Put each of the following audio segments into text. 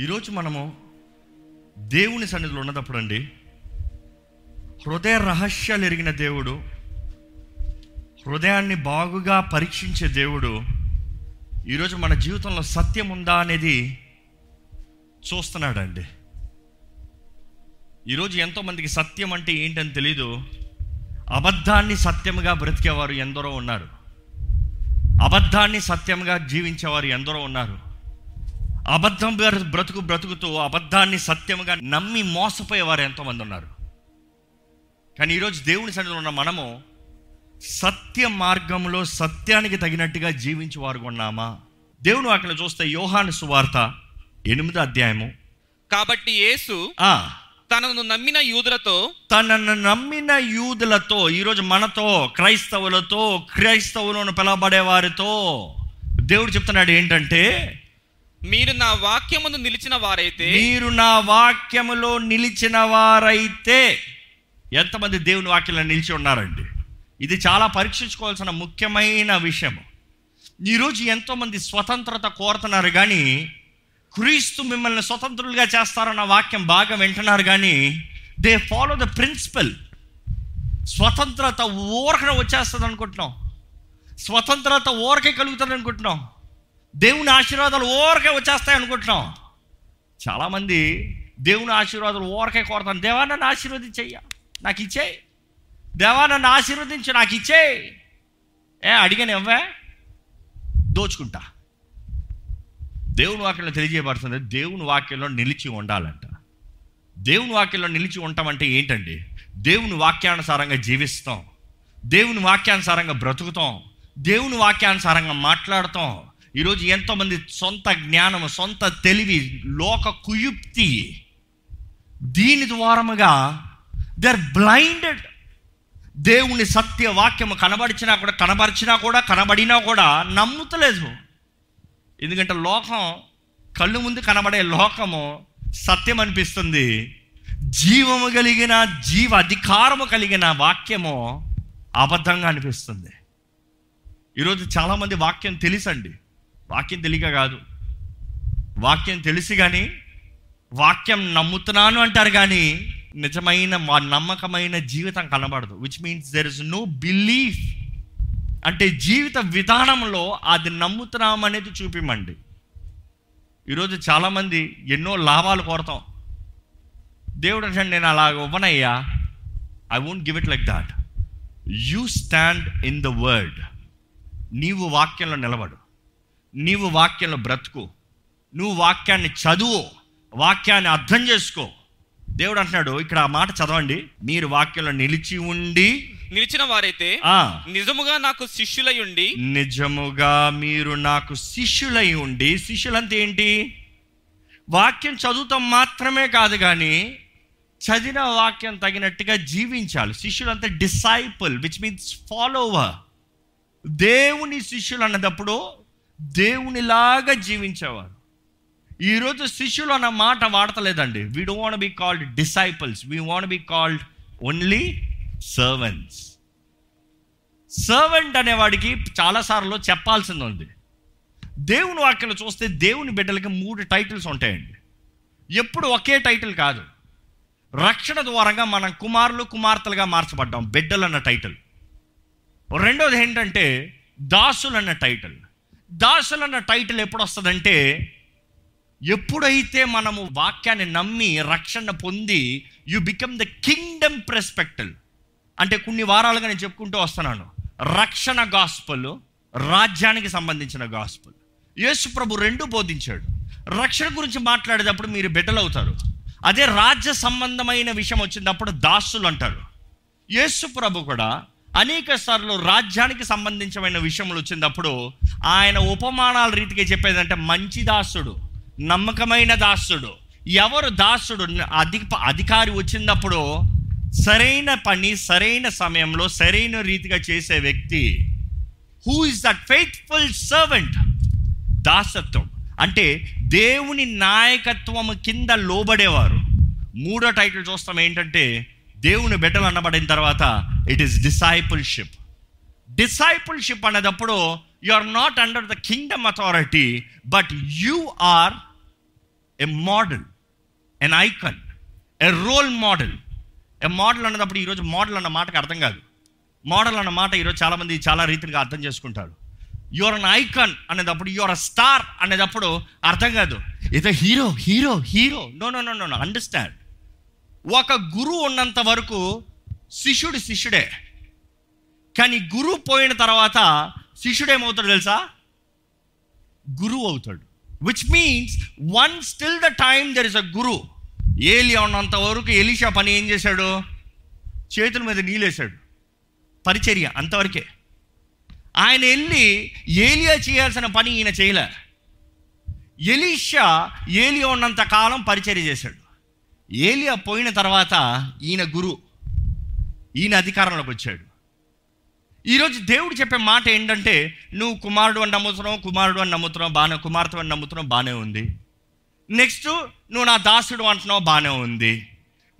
ఈరోజు మనము దేవుని సన్నిధిలో ఉన్నదప్పుడు అండి హృదయ రహస్యాలు ఎరిగిన దేవుడు హృదయాన్ని బాగుగా పరీక్షించే దేవుడు ఈరోజు మన జీవితంలో సత్యం ఉందా అనేది చూస్తున్నాడండి. ఈరోజు ఎంతోమందికి సత్యం అంటే ఏంటని తెలీదు అబద్ధాన్ని సత్యంగా బ్రతికేవారు ఎందరో ఉన్నారు. అబద్ధాన్ని సత్యంగా జీవించేవారు ఎందరో ఉన్నారు. అబద్ధం బ్ర- బ్రతుకు బ్రతుకుతూ అబద్ధాన్ని సత్యముగా నమ్మి మోసపోయేవారు ఎంతోమంది ఉన్నారు. కానీ ఈరోజు దేవుని సన్నిధిలో ఉన్న మనము సత్య మార్గంలో సత్యానికి తగినట్టుగా జీవించే వారు ఉన్నామా? దేవుని వాక్యం చూస్తే యోహాను సువార్త ఎనిమిదో అధ్యాయము. కాబట్టి యేసు ఆ. తనను నమ్మిన యూదులతో తనను నమ్మిన యూదులతో ఈరోజు మనతో క్రైస్తవులతో క్రైస్తవులను పిలవబడే వారితో దేవుడు చెప్తున్నాడు ఏంటంటే మీరు నా వాక్యమును నిలిచిన వారైతే మీరు నా వాక్యములో నిలిచిన వారైతే ఎంతమంది దేవుని వాక్యంలో నిలిచి ఉన్నారండి? ఇది చాలా పరీక్షించుకోవాల్సిన ముఖ్యమైన విషయం ఈరోజు ఎంతోమంది స్వతంత్రత కోరుతున్నారు కానీ క్రీస్తు మిమ్మల్ని స్వతంత్రులుగా చేస్తారన్న వాక్యం బాగా వింటున్నారు కానీ దే ఫాలో ద ప్రిన్సిపల్ స్వతంత్రత ఊరకన వచ్చేస్తుంది అనుకుంటున్నాం స్వతంత్రత ఊరకే కలుగుతుంది అనుకుంటున్నాం దేవుని ఆశీర్వాదాలు ఓరకే వచ్చేస్తాయి అనుకుంటున్నాం. చాలామంది దేవుని ఆశీర్వాదాలు ఓరకే కోరుతాను దేవా నన్ను ఆశీర్వదించయ్యా. నాకు ఇచ్చేయి దేవా నన్ను ఆశీర్వదించు. నాకు ఇచ్చేయి ఏ అడిగాను ఎవ్వే దోచుకుంటా. దేవుని వాక్యంలో తెలియజేయబడుతుంది. దేవుని వాక్యంలో నిలిచి ఉండాలంట. దేవుని వాక్యంలో నిలిచి ఉంటామంటే ఏంటండి? దేవుని వాక్యానుసారంగా జీవిస్తాం. దేవుని వాక్యానుసారంగా బ్రతుకుతాం. దేవుని వాక్యానుసారంగా మాట్లాడతాం. ఈరోజు ఎంతోమంది సొంత జ్ఞానం సొంత తెలివి లోక కుయుక్తి దీని ద్వారముగా దే ఆర్ బ్లైండెడ్ దేవుని సత్య వాక్యము కనబడిచినా కూడా కనబరిచినా కూడా కనబడినా కూడా నమ్ముతలేదు. ఎందుకంటే లోకం కళ్ళు ముందు కనబడే లోకము సత్యం అనిపిస్తుంది. జీవము కలిగిన జీవ అధికారము కలిగిన వాక్యము అబద్ధంగా అనిపిస్తుంది. ఈరోజు చాలామంది వాక్యం తెలుసండి. వాక్యం తెలియక కాదు. వాక్యం తెలిసి కానీ వాక్యం నమ్ముతున్నాను అంటారు కానీ నిజమైన మా నమ్మకమైన జీవితం కనబడదు. Which means there is no belief అంటే జీవిత విధానంలో అది నమ్ముతున్నాం అనేది చూపిమండి. ఈరోజు చాలామంది ఎన్నో లాభాలు కోరతాం. దేవుడు అంటే నేను అలా ఇవ్వనయ్యా. I won't give it like that you stand in the word నీవు వాక్యంలో నిలబడు. నీవు వాక్యంలో బ్రతుకు. నువ్వు వాక్యాన్ని చదువు. వాక్యాన్ని అర్థం చేసుకో. దేవుడు అంటున్నాడు ఇక్కడ ఆ మాట చదవండి. మీరు వాక్యంలో నిలిచి ఉండి. నిలిచిన వారైతే నిజముగా నాకు శిష్యులై ఉండి. నిజముగా మీరు నాకు శిష్యులై ఉండి. శిష్యులంటే ఏంటి? వాక్యం చదువుతాం మాత్రమే కాదు కానీ చదివిన వాక్యం తగినట్టుగా జీవించాలి. శిష్యులంతా డిసైపుల్ విచ్ మీన్స్ ఫాలోవర్ దేవుని శిష్యులు అన్నదప్పుడు దేవునిలాగా జీవించేవారు. ఈరోజు శిష్యులు అన్న మాట వాడతలేదండి. We don't want be called disciples we want be called only servants servant అనేవాడికి చాలాసార్లు చెప్పాల్సింది ఉంది దేవుని వాక్యం చూస్తే దేవుని బిడ్డలకి మూడు టైటిల్స్ ఉంటాయండి. ఎప్పుడు ఒకే టైటిల్ కాదు. రక్షణ ద్వారంగా మనం కుమారులు కుమార్తెలుగా మార్చబడ్డాం. బిడ్డలు అన్న టైటిల్. రెండోది ఏంటంటే దాసులు అన్న టైటిల్. దాసులు అన్న టైటిల్ ఎప్పుడు వస్తుందంటే ఎప్పుడైతే మనము వాక్యాన్ని నమ్మి రక్షణ పొంది you become the kingdom perspectival అంటే కొన్ని వారాలుగా నేను చెప్పుకుంటూ వస్తున్నాను. రక్షణ గాస్పల్ రాజ్యానికి సంబంధించిన గాస్పల్ యేసు ప్రభు రెండు బోధించాడు. రక్షణ గురించి మాట్లాడేటప్పుడు మీరు బిడ్డలు అవుతారు అదే రాజ్య సంబంధమైన విషయం వచ్చినప్పుడు దాసులు అంటారు. యేసు ప్రభు కూడా అనేక సార్లు రాజ్యానికి సంబంధించిన విషయములు వచ్చినప్పుడు ఆయన ఉపమానాల రీతిగా చెప్పేదంటే మంచి దాసుడు నమ్మకమైన దాసుడు. ఎవరు దాసుడు? అధి అధికారి వచ్చినప్పుడు సరైన పని సరైన సమయంలో సరైన రీతిగా చేసే వ్యక్తి who is that faithful servant దాసత్వం. అంటే దేవుని నాయకత్వం కింద లోబడేవారు. మూడో టైటిల్ చూస్తాం ఏంటంటే దేవుని బిడ్డలు అన్నబడిన తర్వాత ఇట్ ఈస్ డిసైపుల్షిప్ డిసైపుల్షిప్ అనేటప్పుడు you are not under the kingdom authority but you are a model an icon a role model a model అన్నప్పుడు ఈరోజు మోడల్ అన్న మాటకు అర్థం కాదు. మోడల్ అన్న మాట ఈరోజు చాలామంది చాలా రీతిగా అర్థం చేసుకుంటారు. యువర్ అన్ ఐకాన్ అనేటప్పుడు యువర్ అ స్టార్ అనేటప్పుడు అర్థం కాదు. ఏదో hero hero hero no no no no no understand ఒక గురువు ఉన్నంత వరకు శిష్యుడు శిష్యుడే. కానీ గురువు పోయిన తర్వాత శిష్యుడు ఏమవుతాడు తెలుసా? గురువు అవుతాడు. Which means one still the time there is a guru ఏలియా ఉన్నంత వరకు ఎలీషా పని ఏం చేశాడు? చేతుల మీద నీళ్ళేశాడు. పరిచర్య అంతవరకే. ఆయన వెళ్ళి ఏలియా చేయాల్సిన పని ఈయన చేయలే. ఎలీషా ఏలియా ఉన్నంత కాలం పరిచర్య చేశాడు. ఏలియా పోయిన తర్వాత ఈయన గురు ఈయన అధికారంలోకి వచ్చాడు. ఈరోజు దేవుడు చెప్పే మాట ఏంటంటే నువ్వు కుమారుడు అని నమ్ముతున్నావు కుమారుడు అని నమ్ముతున్నావు బాగానే కుమార్తె అని నమ్ముతున్నావు బాగానే ఉంది. నెక్స్ట్ నువ్వు నా దాసుడు అంటున్నావు బాగానే ఉంది.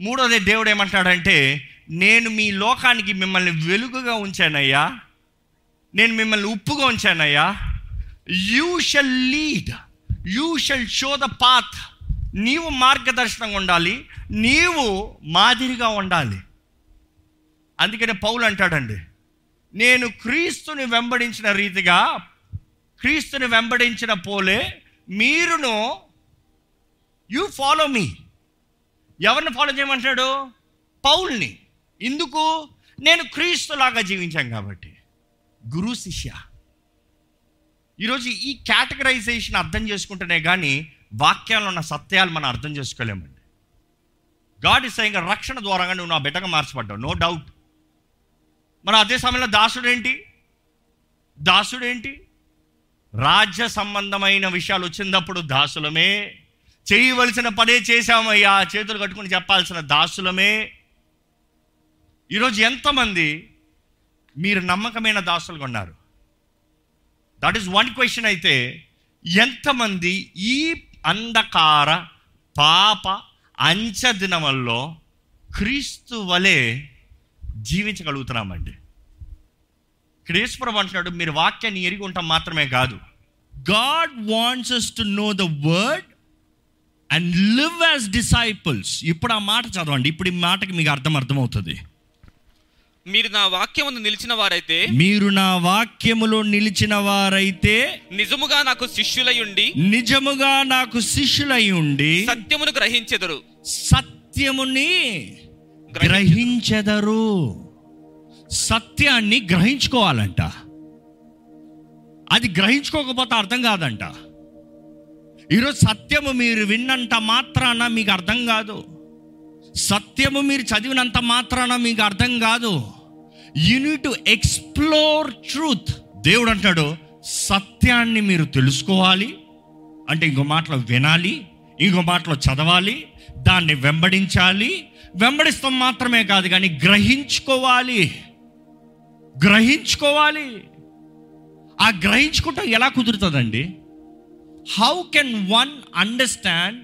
మూడోది దేవుడు ఏమంటాడంటే నేను మీ లోకానికి మిమ్మల్ని వెలుగుగా ఉంచానయ్యా. నేను మిమ్మల్ని ఉప్పుగా ఉంచానయ్యా. You shall lead you shall show the path నీవు మార్గదర్శనంగా ఉండాలి నీవు మాదిరిగా ఉండాలి. అందుకనే పౌలు అంటాడండి నేను క్రీస్తుని వెంబడించిన రీతిగా క్రీస్తుని వెంబడించిన పోలే మీరును యు ఫాలో మీ ఎవరిని ఫాలో చేయమంటాడు? పౌల్ని. ఎందుకు నేను క్రీస్తులాగా జీవించాను కాబట్టి. గురు శిష్య. ఈరోజు ఈ కేటగరైజేషన్ అర్థం చేసుకుంటేనే కానీ వాక్యాల్లో ఉన్న సత్యాలు మనం అర్థం చేసుకోలేమండి. గాడ్ ఇస్ ఇంకా రక్షణ ద్వారాగా నువ్వు నా బిడ్డగా మార్చబడ్డావు. నో డౌట్ మరి అదే సమయంలో దాసుడేంటి? దాసుడేంటి? రాజ్య సంబంధమైన విషయాలు వచ్చినప్పుడు దాసులమే. చేయవలసిన పనే చేశామయ్యా చేతులు కట్టుకుని చెప్పాల్సిన దాసులమే. ఈరోజు ఎంతమంది మీరు నమ్మకమైన దాసులుగా ఉన్నారు? దట్ ఈస్ వన్ క్వశ్చన్ అయితే ఎంతమంది ఈ అంధకార పాప అంచ దినముల్లో క్రీస్తు వలె జీవించగలుగుతున్నామండి. ఇక్కడ యేసుప్రభు అంటున్నాడు మీరు వాక్యాన్ని ఎరిగి ఉంటాం మాత్రమే కాదు. God wants us to know the word and live as disciples ఇప్పుడు ఆ మాట చదవండి. ఇప్పుడు ఈ మాటకి మీకు అర్థం అర్థమవుతుంది. మీరు నా వాక్యమును నిలిచిన వారైతే మీరు నా వాక్యములో నిలిచిన వారైతే నిజముగా నాకు శిష్యులయుండి నిజముగా నాకు శిష్యులై ఉండి సత్యమును గ్రహించెదరు. సత్యముని గ్రహించెదరు. సత్యాన్ని గ్రహించుకోవాలంట. అది గ్రహించుకోకపోతే అర్థం కాదంట. ఈరోజు సత్యము మీరు విన్నంత మాత్రాన మీకు అర్థం కాదు. సత్యము మీరు చదివినంత మాత్రాన మీకు అర్థం కాదు. యూనిట్ టు ఎక్స్ప్లోర్ ట్రూత్ దేవుడు అంటాడు సత్యాన్ని మీరు తెలుసుకోవాలి అంటే ఇంకో మాటలో వినాలి ఇంకో మాటలో చదవాలి దాన్ని వెంబడించాలి. వెంబడిస్తాం మాత్రమే కాదు కానీ గ్రహించుకోవాలి. గ్రహించుకోవాలి. ఆ గ్రహించుకుంటాం ఎలా కుదురుతుందండి? How can one understand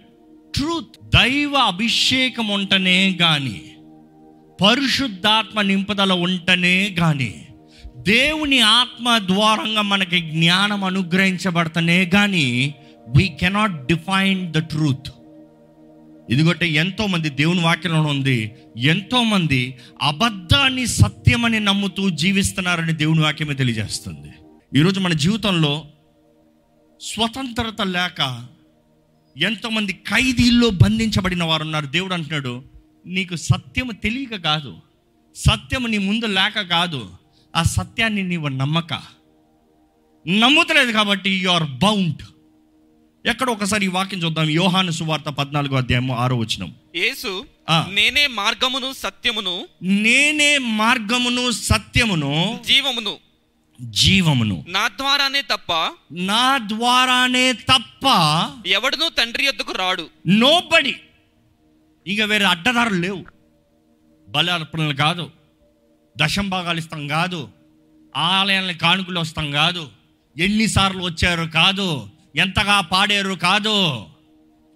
truth దైవ అభిషేకం ఉంటనే కానీ పరిశుద్ధాత్మ నింపుదల ఉంటనే కానీ దేవుని ఆత్మ ద్వారంగా మనకి జ్ఞానం అనుగ్రహించబడతనే కానీ we cannot define the truth ఇదిగొట్టే ఎంతోమంది దేవుని వాక్యంలో ఉంది. ఎంతోమంది అబద్ధాన్ని సత్యమని నమ్ముతూ జీవిస్తున్నారని దేవుని వాక్యమే తెలియజేస్తుంది. ఈరోజు మన జీవితంలో స్వతంత్రత లేక ఎంతోమంది ఖైదీల్లో బంధించబడిన వారు ఉన్నారు దేవుడు అంటున్నాడు నీకు సత్యము తెలియక కాదు. సత్యము నీ ముందు లేక కాదు. ఆ సత్యాన్ని నీవు నమ్మక. నమ్ముతలేదు కాబట్టి యు ఆర్ బౌండ్ ఎక్కడ ఒకసారి ఈ వాక్యం చూద్దాం. యోహాను సువార్త పద్నాలుగో అధ్యాయము ఆరో వచనం. యేసు. నేనే మార్గమును సత్యమును నేనే మార్గమును సత్యమును జీవమును జీవమును. నా ద్వారానే తప్ప నా ద్వారానే తప్ప ఎవడునూ తండ్రి యొద్దకు రాడు. నోబడి ఇక వేరే అడ్డదారులు లేవు. బలి అర్పణలు కాదు. దశం భాగాలు ఇస్తాం కాదు. ఆలయాలని కానుకలు వస్తాం కాదు. ఎన్నిసార్లు వచ్చారు కాదు. ఎంతగా పాడారు కాదు.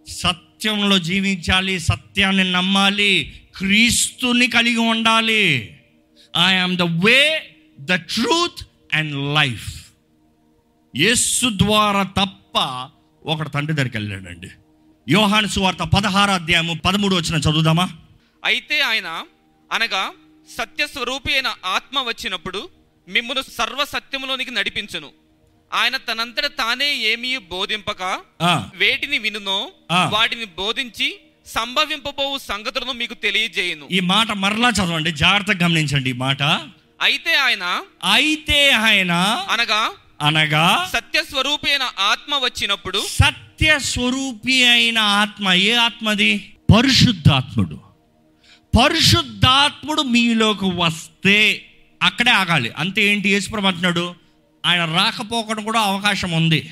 సత్యంలో జీవించాలి సత్యాన్ని నమ్మాలి క్రీస్తుని కలిగి ఉండాలి. I am the way the truth and life యేసు ద్వారా తప్ప ఒకడు తండ్రి దగ్గరికి వెళ్ళాడండి. యోహాను సువార్త పదహారు అధ్యాయము పదమూడు వచ్చిన చదువుదామా? అయితే ఆయన అనగా సత్య స్వరూపి అయిన ఆత్మ వచ్చినప్పుడు మిమ్మును సర్వ సత్యములోనికి నడిపించును. ఆయన తనంతట తానే ఏమీ బోధింపక వేటిని వినునో. వాటిని బోధించి సంభవింపబోవు సంగతులను మీకు తెలియజేయును. ఈ మాట మరలా చదవండి జాగ్రత్తగా గమనించండి ఈ మాట. అయితే ఆయన అయితే ఆయన అనగా అనగా సత్య స్వరూపి అయిన ఆత్మ వచ్చినప్పుడు సత్య స్వరూపి అయిన ఆత్మ ఏ ఆత్మది? పరిశుద్ధాత్ముడు. పరిశుద్ధాత్ముడు మీలోకి వస్తే అక్కడే ఆగాలి. అంతే ఏంటి యేసుప్రభు అంటున్నాడు? ఆయన రాకపోకడం కూడా అవకాశం ఉంది.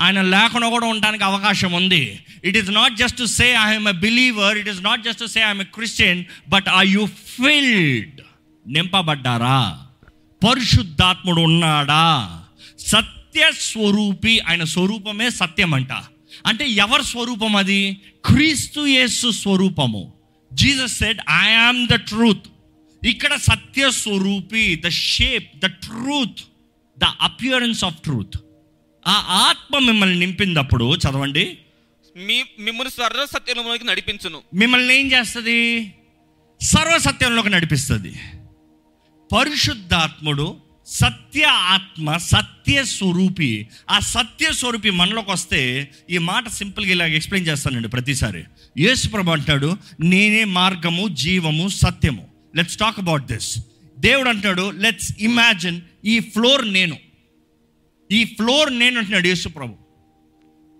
ఆయన లేకుండా కూడా ఉండడానికి అవకాశం ఉంది. It is not just to say I'm a believer it is not just to say I'm a Christian but are you filled నింపబడ్డారా? పరిశుద్ధాత్ముడు ఉన్నాడా? సత్య స్వరూపి ఆయన స్వరూపమే సత్యం అంట అంటే ఎవరి స్వరూపం అది? క్రీస్తు యేసు స్వరూపము. Jesus said I am the truth ఇక్కడ సత్య స్వరూపి the shape the truth the appearance of truth ఆ ఆత్మ మిమ్మల్ని నింపినప్పుడు చదవండి. మీ మిమ్మల్ని సర్వ సత్యములోనికి నడిపించును. మిమ్మల్ని ఏం చేస్తుంది? సర్వసత్యంలోకి నడిపిస్తుంది. పరిశుద్ధాత్ముడు సత్య ఆత్మ సత్య స్వరూపి. ఆ సత్య స్వరూపి మనలోకి వస్తే ఈ మాట సింపుల్గా ఇలాగ ఎక్స్ప్లెయిన్ చేస్తానండి ప్రతిసారి. యేసుప్రభు అంటాడు నేనే మార్గము జీవము సత్యము. లెట్స్ టాక్ అబౌట్ దిస్ దేవుడు అంటాడు లెట్స్ ఇమాజిన్ ఈ ఫ్లోర్ నేను. ఈ ఫ్లోర్ నేను అంటున్నాడు యేసుప్రభు.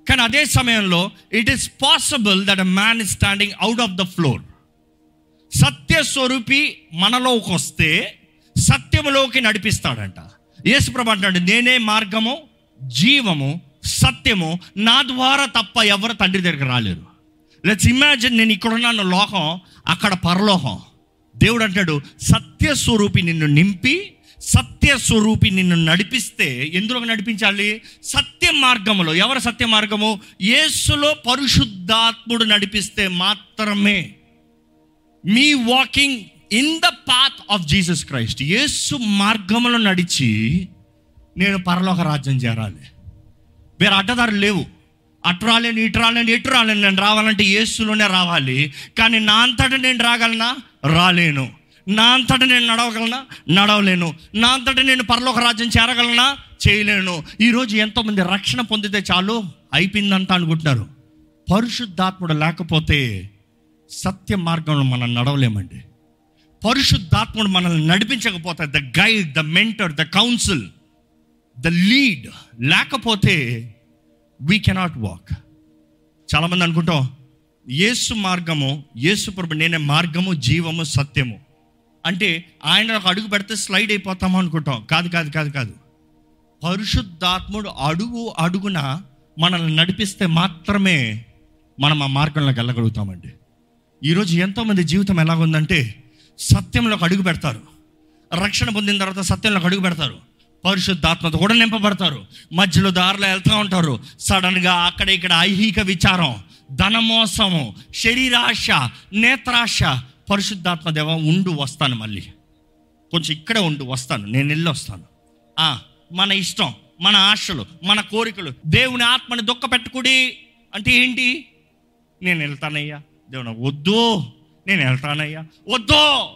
కానీ అదే సమయంలో it is possible that a man is standing out of the floor సత్య స్వరూపి మనలోకి వస్తే సత్యములోకి నడిపిస్తాడంట. యేసుప్రభు అంటాడు నేనే మార్గము జీవము సత్యము నా ద్వారా తప్ప ఎవరు తండ్రి దగ్గర రాలేరు. లెట్స్ ఇమాజిన్ నేను ఇక్కడున్నాను లోకం అక్కడ పరలోహం. దేవుడు అంటాడు సత్య స్వరూపి నిన్ను నింపి సత్య స్వరూపి నిన్ను నడిపిస్తే ఎందులోకి నడిపించాలి? సత్య మార్గములో. ఎవరు సత్య మార్గము? యేసులో పరిశుద్ధాత్ముడు నడిపిస్తే మాత్రమే. మీ walking in the path of Jesus Christ యేసు మార్గంలో నడిచి నేను పరలోక రాజ్యం చేరాలి. వేరే అడ్డదారులు లేవు. అటు రాలేను ఇటు రాలేను ఎటు రాలేను నేను రావాలంటే యేసులోనే రావాలి. కానీ నా అంతట నేను రాగలనా? రాలేను. నా అంతట నేను నడవగలనా? నడవలేను. నా అంతట నేను పరలోక రాజ్యం చేరగలనా? చేయలేను. ఈరోజు ఎంతోమంది రక్షణ పొందితే చాలు అయిపోయిందంట అనుకుంటున్నారు. పరిశుద్ధాత్ముడు లేకపోతే సత్య మార్గంలో మనం నడవలేమండి. పరిశుద్ధాత్ముడు మనల్ని నడిపించకపోతే the guide the mentor the council the lead లేకపోతే వీ కెనాట్ వాక్ చాలామంది అనుకుంటాం యేసు మార్గము యేసు ప్రభు నేనే మార్గము జీవము సత్యము. అంటే ఆయన ఒక అడుగు పెడితే స్లైడ్ అయిపోతాము అనుకుంటాం. కాదు కాదు కాదు కాదు. పరిశుద్ధాత్ముడు అడుగు అడుగున మనల్ని నడిపిస్తే మాత్రమే మనం ఆ మార్గంలోకి వెళ్ళగలుగుతామండి. ఈరోజు ఎంతోమంది జీవితం ఎలాగుందంటే సత్యంలోకి అడుగు పెడతారు. రక్షణ పొందిన తర్వాత సత్యంలోకి అడుగు పెడతారు. పరిశుద్ధాత్మతో కూడా నింపబడతారు. మధ్యలో దారిలో వెళ్తూ ఉంటారు. సడన్గా అక్కడ ఇక్కడ ఐహిక విచారం ధనమోసము శరీరాశ నేత్రాశ పరిశుద్ధాత్మ దేవ ఉండు వస్తాను మళ్ళీ. కొంచెం ఇక్కడే ఉండు వస్తాను. నేను వెళ్ళి వస్తాను. మన ఇష్టం మన ఆశలు మన కోరికలు. దేవుని ఆత్మని దుఃఖ పెట్టుకుడి అంటే ఏంటి? నేను వెళ్తానయ్యా. దేవుని వద్దు. నేను వెళ్తానయ్యా. వద్దు!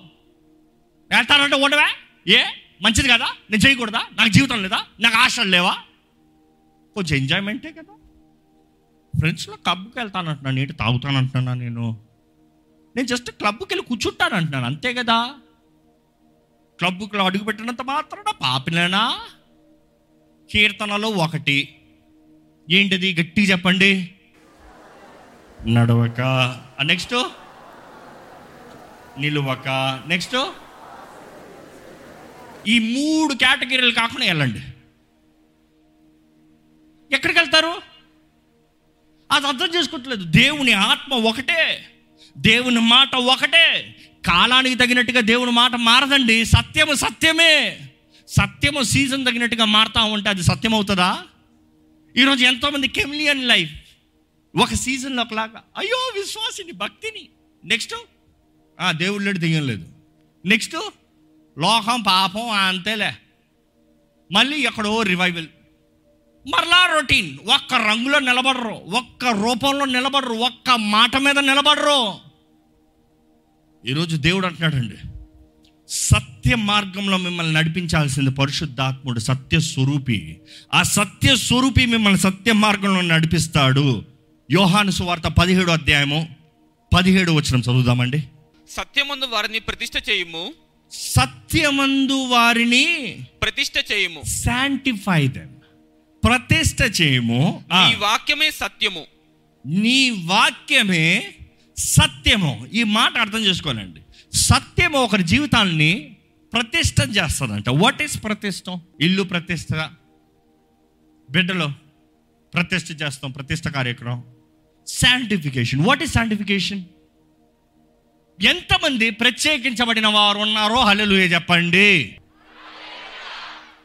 వెళ్తానంటే ఉండవే ఏ? మంచిది కదా? నేను చేయకూడదా? నాకు జీవితం లేదా? నాకు ఆశలు లేవా? కొంచెం ఎంజాయ్మెంటే కదా? ఫ్రెండ్స్లో క్లబ్కి వెళ్తానంటున్నాను నీటి తాగుతానంటున్నా నేను. నేను జస్ట్ క్లబ్కి వెళ్ళి కూర్చుంటాను అంటున్నాను అంతే కదా? క్లబ్లో అడుగు పెట్టినంత మాత్రాన పాపినేనా? కీర్తనలో ఒకటి. ఏంటిది? గట్టి చెప్పండి. నడవక. నెక్స్ట్ నిలువక. నెక్స్ట్ ఈ మూడు కేటగిరీలు కాకుండా వెళ్ళండి. ఎక్కడికి వెళ్తారు? అది అర్థం చేసుకోవట్లేదు. దేవుని ఆత్మ ఒకటే. దేవుని మాట ఒకటే. కాలానికి తగినట్టుగా దేవుని మాట మారదండి. సత్యము సత్యమే. సత్యము సీజన్ తగినట్టుగా మారుతా ఉంటే అది సత్యం అవుతుందా ఈరోజు ఎంతోమంది కెమిలియన్ లైఫ్. ఒక సీజన్లో ఒకలాగా. అయ్యో విశ్వాసిని భక్తిని. నెక్స్ట్ దేవుడు లేడు దెయ్యం లేదు. నెక్స్ట్ లోకం పాపం అంతేలే. మళ్ళీ ఎక్కడో రివైవల్ మరలా రొటీన్ ఒక్క రంగులో నిలబడరు. ఒక్క రూపంలో నిలబడరు. ఒక్క మాట మీద నిలబడరు. ఈరోజు దేవుడు అంటున్నాడండి సత్య మార్గంలో మిమ్మల్ని నడిపించాల్సింది పరిశుద్ధాత్ముడు సత్య స్వరూపి. ఆ సత్య స్వరూపి మిమ్మల్ని సత్య మార్గంలో నడిపిస్తాడు. యోహాను సువార్త పదిహేడు అధ్యాయము పదిహేడు వచ్చిన చదువుదామండి. సత్యమందు వారిని ప్రతిష్ఠ చేయుము. సత్యమందు వారిని ప్రతిష్ఠ చేయుము. శాంటిఫై దెమ్ ప్రతిష్ట చేయము. ఈ వాక్యమే సత్యము. నీ వాక్యమే సత్యము. ఈ మాట అర్థం చేసుకోవాలండి. సత్యము ఒకరి జీవితాన్ని ప్రతిష్ట చేస్తుందంట. వాట్ ఈస్ ప్రతిష్టం ఇల్లు ప్రతిష్ట బిడ్డలో ప్రతిష్ట చేస్తాం. ప్రతిష్ట కార్యక్రమం. శాంటిఫికేషన్ వాట్ ఈస్ శాంటిఫికేషన్ ఎంతమంది ప్రత్యేకించబడిన వారు ఉన్నారో హల్లెలూయా చెప్పండి.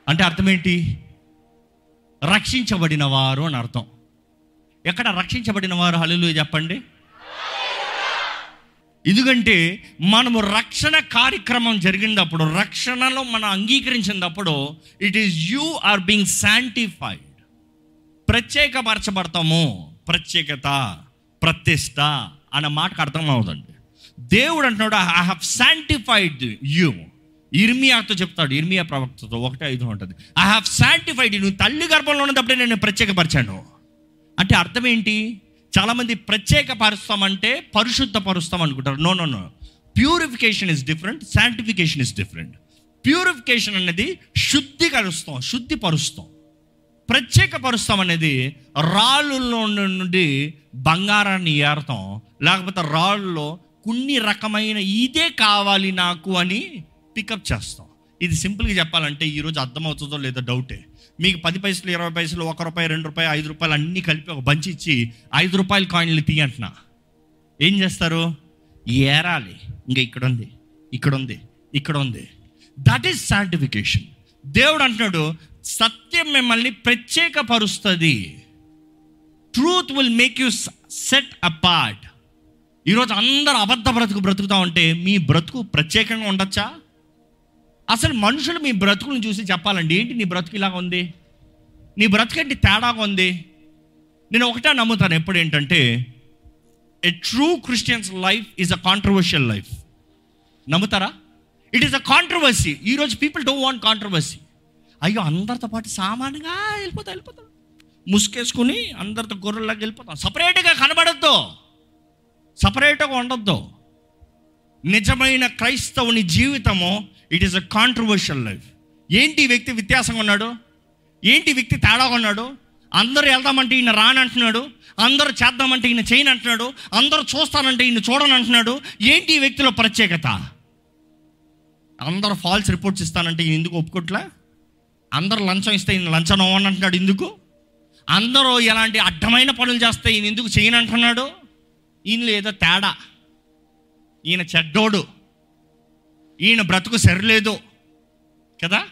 అంటే అర్థం ఏంటి రక్షించబడిన వారు అని అర్థం. ఎక్కడ రక్షించబడిన వారు హల్లు చెప్పండి? ఎందుకంటే మనము రక్షణ కార్యక్రమం జరిగినప్పుడు రక్షణలో మనం అంగీకరించినప్పుడు it is you are being sanctified ప్రత్యేకపరచబడతాము. ప్రత్యేకత ప్రతిష్ట అన్న మాటకు అర్థం అవుతుంది దేవుడు అంటున్నాడు ఐ హావ్ శాంటిఫైడ్ యూ ఇర్మియాతో చెప్తాడు ఇర్మియా ప్రవక్తతో ఒకటే ఐదు ఉంటుంది. ఐ హావ్ శాంటిఫైడ్ నువ్వు తల్లి గర్భంలో ఉన్నప్పుడే నేను ప్రత్యేకపరిచాను. అంటే అర్థం ఏంటి? చాలామంది ప్రత్యేక పరుస్తామంటే పరిశుద్ధ పరుస్తాం అనుకుంటారు. No no no purification is different sanctification is different purification అనేది శుద్ధీకరుస్తాం శుద్ధిపరుస్తాం. ప్రత్యేక పరుస్తాం అనేది రాళ్ళలో నుండి బంగారాన్ని ఏరతాం లేకపోతే రాళ్ళలో కొన్ని రకమైన ఇదే కావాలి నాకు అని పికప్ చేస్తాం. ఇది సింపుల్గా చెప్పాలంటే ఈరోజు అర్థమవుతుందో లేదో డౌటే మీకు పది పైసలు ఇరవై పైసలు ఒక రూపాయి రెండు రూపాయి ఐదు రూపాయలు అన్నీ కలిపి ఒక బంచి ఇచ్చి ఐదు రూపాయల కాయిన్లు తీయంటున్నా ఏం చేస్తారు? ఏరాలి. ఇంకా ఇక్కడ ఉంది ఇక్కడ ఉంది ఇక్కడ ఉంది దట్ ఈస్ సాంటిఫికేషన్ దేవుడు అంటున్నాడు సత్యం మిమ్మల్ని ప్రత్యేకపరుస్తుంది. Truth will make you set apart ఈరోజు అందరు అబద్ధ బ్రతుకు బ్రతుకుతా ఉంటే మీ బ్రతుకు ప్రత్యేకంగా ఉండొచ్చా? అసలు మనుషులు మీ బ్రతుకుని చూసి చెప్పాలండి ఏంటి నీ బ్రతుకు ఇలాగ ఉంది? నీ బ్రతుకేంటి తేడాగా ఉంది? నేను ఒకటే నమ్ముతాను ఎప్పుడు ఏంటంటే a true Christians life is a controversial life నమ్ముతారా ఇట్ ఈస్ అ కాంట్రవర్సీ ఈరోజు పీపుల్ డోంట్ వాంట్ కాంట్రవర్సీ అయ్యో అందరితో పాటు సామాన్యంగా వెళ్ళిపోతా వెళ్ళిపోతాం. ముసుకేసుకుని అందరితో గొర్రెల్లాగా వెళ్ళిపోతాం. సపరేట్గా కనబడద్దు. సపరేట్గా ఉండొద్దు. నిజమైన క్రైస్తవుని జీవితము it is a controversial life ఏంటి వ్యక్తి వ్యత్యాసంగా ఉన్నాడు? ఏంటి వ్యక్తి తేడాగా ఉన్నాడు? అందరూ వెళ్దామంటే ఈయన రానంటున్నాడు. అందరూ చేద్దామంటే ఈయన చేయను అంటున్నాడు అందరూ చూస్తానంటే ఈయన చూడను అంటున్నాడు ఏంటి ఈ వ్యక్తిలో ప్రత్యేకత? అందరూ ఫాల్స్ రిపోర్ట్స్ ఇస్తానంటే ఈయన ఎందుకు ఒప్పుకోట్లా? అందరూ లంచం ఇస్తే ఈయన లంచం అవ్వని అంటున్నాడు ఎందుకు? అందరూ ఎలాంటి అడ్డమైన పనులు చేస్తే ఈయన ఎందుకు చేయను అంటున్నాడు ఈయనలో ఏదో తేడా. ఈయన చెడ్డోడు. ఈయన బ్రతుకు సరిలేదు కదా?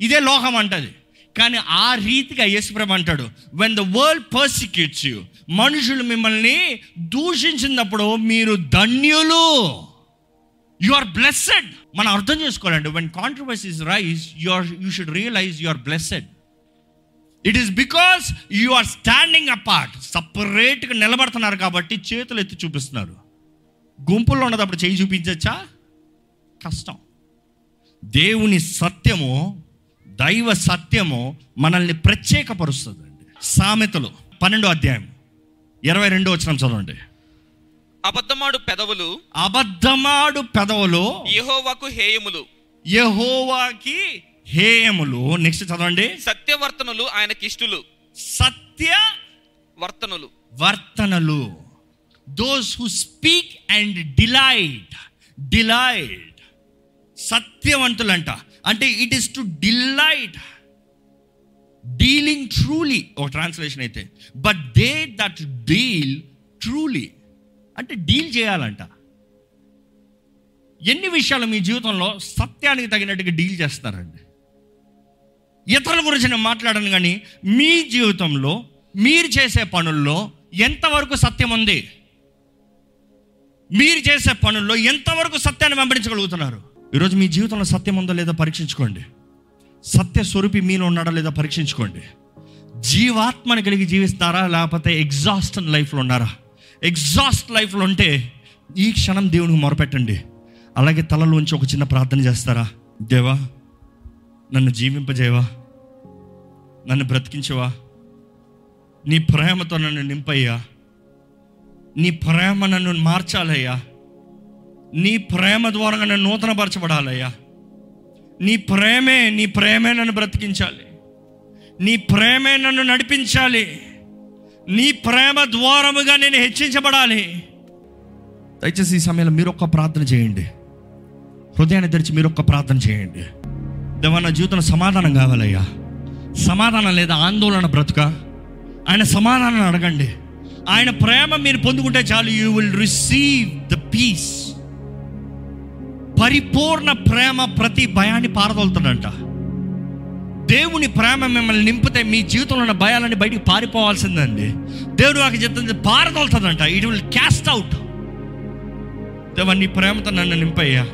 ఇదే లోకం అంటది. కానీ ఆ రీతిగా యేసుప్రభు అంటాడు when the world persecutes you మనుషులు మిమ్మల్ని దూషించినప్పుడు మీరు ధన్యులు. యు ఆర్ బ్లెస్సెడ్ మనం అర్థం చేసుకోవాలండి. When controversies rise you are you should realize you are blessed it is because you are standing apart సపరేట్గా నిలబడుతున్నారు కాబట్టి చేతులు ఎత్తి చూపిస్తున్నారు. గుంపుల్లో ఉన్నదప్పుడు చేయి చూపించచ్చా? కష్టం. దేవుని సత్యము దైవ సత్యము మనల్ని ప్రత్యేకపరుస్తుందండి. సామెతలు పన్నెండో అధ్యాయం ఇరవై రెండో వచ్చిన చదవండి. అబద్ధమాడు పెదవులు అబద్ధమాడు పెదవులు యెహోవాకు హేయములు. యహోవాకి హేయములు. నెక్స్ట్ చదవండి. సత్యవర్తనులు ఆయనకిష్టులు సత్య వర్తనులు. వర్తనలు. Those who speak and delight delight సత్యవంతులంట. అంటే it is to delight dealing truly ఒక ట్రాన్స్లేషన్ అయితే. But they that deal truly అంటే డీల్ చేయాలంట. ఎన్ని విషయాలు మీ జీవితంలో సత్యానికి తగినట్టుగా డీల్ చేస్తారండి? ఇతరుల గురించి నేను మాట్లాడను కానీ మీ జీవితంలో మీరు చేసే పనుల్లో ఎంతవరకు సత్యం ఉంది? మీరు చేసే పనుల్లో ఎంతవరకు సత్యాన్ని వెంబడించగలుగుతున్నారు? ఈరోజు మీ జీవితంలో సత్యం ఉందో లేదో పరీక్షించుకోండి. సత్య స్వరూపి మీలో ఉన్నాడా లేదో పరీక్షించుకోండి. జీవాత్మని కలిగి జీవిస్తారా లేకపోతే ఎగ్జాస్ట్ లైఫ్లో ఉన్నారా? ఎగ్జాస్ట్ లైఫ్లో ఉంటే ఈ క్షణం దేవునికి మొరపెట్టండి. అలాగే తలలోంచి ఒక చిన్న ప్రార్థన చేస్తారా? దేవా నన్ను జీవింపజేవా నన్ను బ్రతికించవా? నీ ప్రేమతో నన్ను నింపయ్యా. నీ ప్రేమ నన్ను మార్చాలయ్యా. నీ ప్రేమ ద్వారా నన్ను నూతనపరచబడాలయ్యా. నీ ప్రేమే నీ ప్రేమే నన్ను బ్రతికించాలి. నీ ప్రేమే నన్ను నడిపించాలి. నీ ప్రేమ ద్వారముగా నేను హెచ్చించబడాలి. దయచేసి ఈ సమయంలో మీరు ఒక్క ప్రార్థన చేయండి. హృదయాన్ని తెరిచి మీరు ఒక్క ప్రార్థన చేయండి. దేవా నా జీవితంలో సమాధానం కావాలయ్యా. సమాధానం లేదా ఆందోళన బ్రతుక. ఆయన సమాధానం అడగండి. ఆయన ప్రేమ మీరు పొందుకుంటే చాలు. You will receive the peace పరిపూర్ణ ప్రేమ ప్రతి భయాన్ని పారదోలుతాడంట దేవుని ప్రేమ మిమ్మల్ని నింపితే మీ జీవితంలో ఉన్న భయాలన్నీ బయటికి పారిపోవాల్సిందండి. దేవుడు నాకు చెప్తుంది పారదోలుతుందంట. ఇట్ విల్ క్యాస్ట్ అవుట్ దేవా నీ ప్రేమతో నన్ను నింపయ్యా.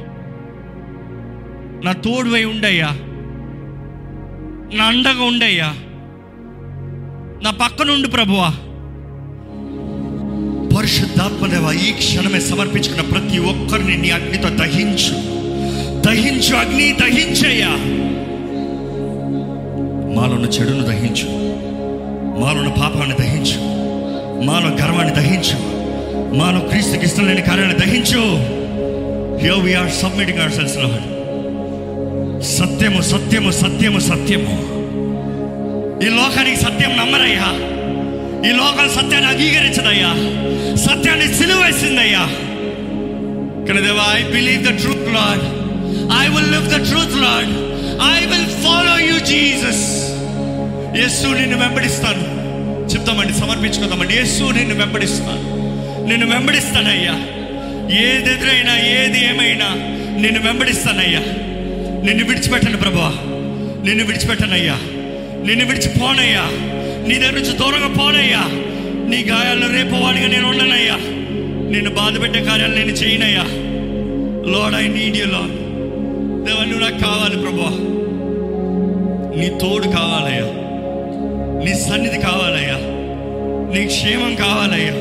నా తోడువై ఉండయ్యా. నా అండగా ఉండయ్యా. నా పక్కనుండి ప్రభువా. పరిశుద్ధాత్మదేవ ఈ క్షణమే సమర్పించుకున్న ప్రతి ఒక్కరిని నీ అగ్నితో దహించు. దహించు అగ్ని దహించయ్యా. మాలోన్న చెడును దహించు. మాలోన్న పాపాన్ని దహించు. మాలో గర్వాన్ని దహించు. మాలో క్రీస్తుకి ఇష్టం లేని కార్యాన్ని దహించు. Here we are submitting our selves lord సత్యము సత్యము సత్యము సత్యము. ఈ లోకానికి సత్యం నమ్మరయ్యా. ఈ లోకం సత్యాన్ని అంగీకరించదయ్యా. సత్యాన్ని సిలువేసిందయ్యా. కానీ దేవా I believe the truth lord I will live the truth lord I will follow you Jesus యేసు నిన్ను వెంబడిస్తాను. చెప్తామండి సమర్పించుకుందామండి. యేసు నిన్ను వెంబడిస్తాను. నిన్ను వెంబడిస్తానయ్యా. ఏది ఎదురైనా ఏది ఏమైనా నిన్ను వెంబడిస్తానయ్యా. నిన్ను విడిచిపెట్టను ప్రభా. నిన్ను విడిచిపెట్టనయ్యా నిన్ను విడిచిపోనయ్యా నీ దగ్గర నుంచి దూరంగా పోనయ్యా. నీ గాయాలను రేపవాడిగా నేను ఉండనయ్యా. నిన్ను బాధ పెట్టే కార్యాలు నేను చేయనయ్యా. Lord I need you lord నువ్వు నాకు కావాలి ప్రభా. నీ తోడు కావాలయ్యా. నీ సన్నిధి కావాలయ్యా. నీ క్షేమం కావాలయ్యా.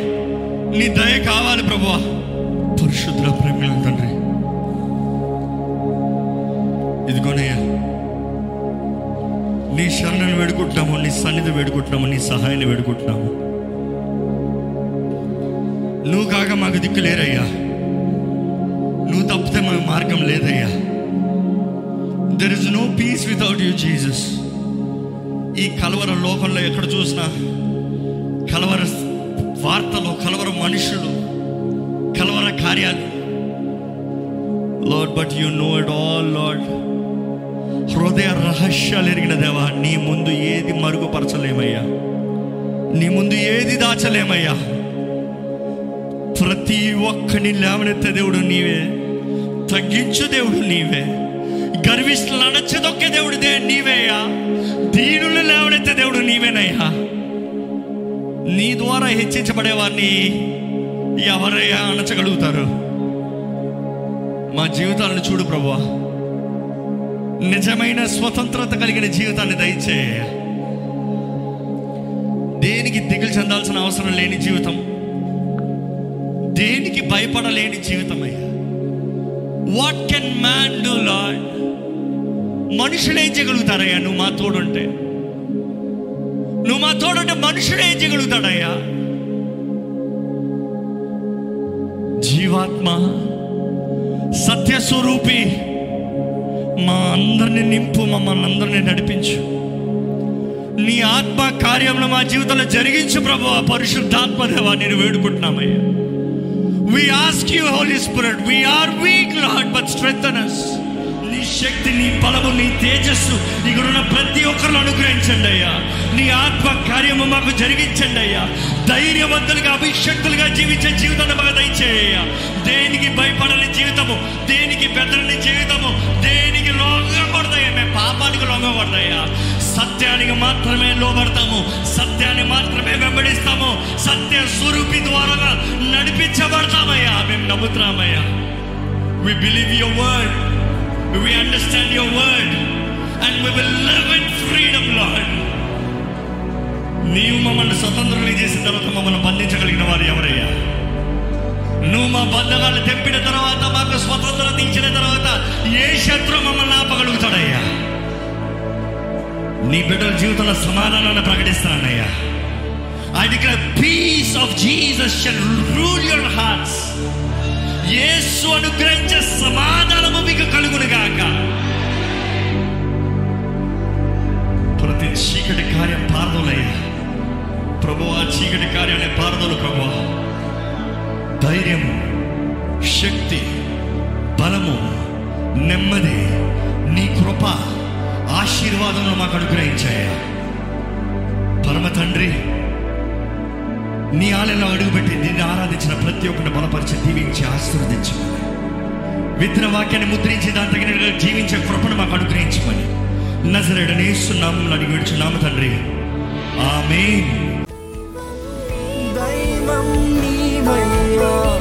నీ దయ కావాలి ప్రభా. పురుషుద్ర ప్రేమ తండ్రి ఇదిగోనయ్యా నీ శరణను వేడుకుంటున్నాము నీ సన్నిధి వేడుకుంటున్నాము నీ సహాయాన్ని వేడుకుంటున్నాము. నువ్వు కాక మాకు దిక్కు లేరయ్యా. నువ్వు తప్పితే మాకు మార్గం లేదయ్యా. There is no peace without you Jesus ఈ కలవర లోకంలో ఎక్కడ చూసినా కలవర వార్తలు కలవర మనుషులు కలవర కార్యాలు. Lord but you know it all lord హృదయ రహస్యాలు ఎరిగిన దేవా నీ ముందు ఏది మరుగుపరచలేమయ్యా? నీ ముందు ఏది దాచలేమయ్యా? ప్రతి ఒక్కని లేవనెత్తే దేవుడు నీవే తగ్గించు దేవుడు నీవే గర్విష్ఠులను అణచదొక్కే దేవుడు దే దీనులు లేవనెత్తే దేవుడు నీవేనయ్యా. నీ ద్వారా హెచ్చించబడేవారిని ఎవరయ్యా అణచగలుగుతారు మా జీవితాలను చూడు ప్రభువా. నిజమైన స్వతంత్రత కలిగిన జీవితాన్ని దయచేయ దేనికి దిగులు చెందాల్సిన అవసరం లేని జీవితం. దేనికి భయపడలేని జీవితం అయ్యా what can man do lord మనుషులు ఏం చేయగలుగుతారయ్యా నువ్వు మా తోడుంటే. నువ్వు మా తోడుంటే మనుషుడు ఏం చేయగలుగుతాడయ్యా. జీవాత్మ సత్యస్వరూపి మా అందరిని నింపు మమ్మల్ని అందరినీ నడిపించు. నీ ఆత్మ కార్యంలో మా జీవితంలో జరిగించు ప్రభు పరిశుద్ధాత్మ దేవా నేను వేడుకుంటున్నామయ్యా. We ask you Holy Spirit we are weak lord but strengthen నీ శక్తి నీ బలము నీ తేజస్సు ఇక్కడున్న ప్రతి ఒక్కరిని అనుగ్రహించండి అయ్యా. నీ ఆత్మ కార్యము మాకు జరిగించండి అయ్యా. ధైర్యవంతులుగా అభిషక్తులుగా జీవించే జీవితాన్ని మాకు దయచేయ. దేనికి భయపడని జీవితము దేనికి బెదరని జీవితము దేనికి లొంగకూడదయ్యా మేము పాపానికి లొంగకూడదయ్యా సత్యానికి మాత్రమే లోబడతాము సత్యాన్ని మాత్రమే వెంబడిస్తాము సత్య స్వరూపి ద్వారా నడిపించబడతామయ్యా. మేము నమ్ముతున్నామయ్యా. We believe your word we understand your word and we will live freedom freedom, నీవు మమ్మల్ని స్వతంత్రులు చేసిన తర్వాత మమ్మల్ని బంధించగలిగిన వారు ఎవరయ్యా? నువ్వు మా బంధనాలు తెప్పిన తర్వాత మాకు స్వతంత్రత ఇచ్చిన తర్వాత ఏ శత్రు మమ్మల్ని ఆపగలుగుతాడయ్యా? నీ బిడ్డల జీవితంలో సమాధానాన్ని ప్రకటిస్తానయ్యా I declare peace of Jesus shall rule your hearts. యేసు అనుగ్రహించే సమాధానము మీకు కలుగును గాక. ప్రతి చీకటి కార్యం పారదోలయ్యా. ప్రభు ఆ చీకటి కార్యాలయ పారదలు ప్రభు ధైర్యము శక్తి బలము నెమ్మది నీ కృప ఆశీర్వాదములు మాకు అనుగ్రహించాయా. పరమ తండ్రి నీ ఆలయంలో అడుగుపెట్టి నిన్ను ఆరాధించిన ప్రతి ఒక్కరిని బలపరిచి దీవించి ఆశీర్వదించమని. విత్తన వాక్యాన్ని ముద్రించి దాని తగినట్టుగా జీవించే కృపను మాకు అనుగ్రహించమని. నజరడనే సున్నామని అడిగి విడుచున్నాము తండ్రి. ఆమె mâm ni mây mờ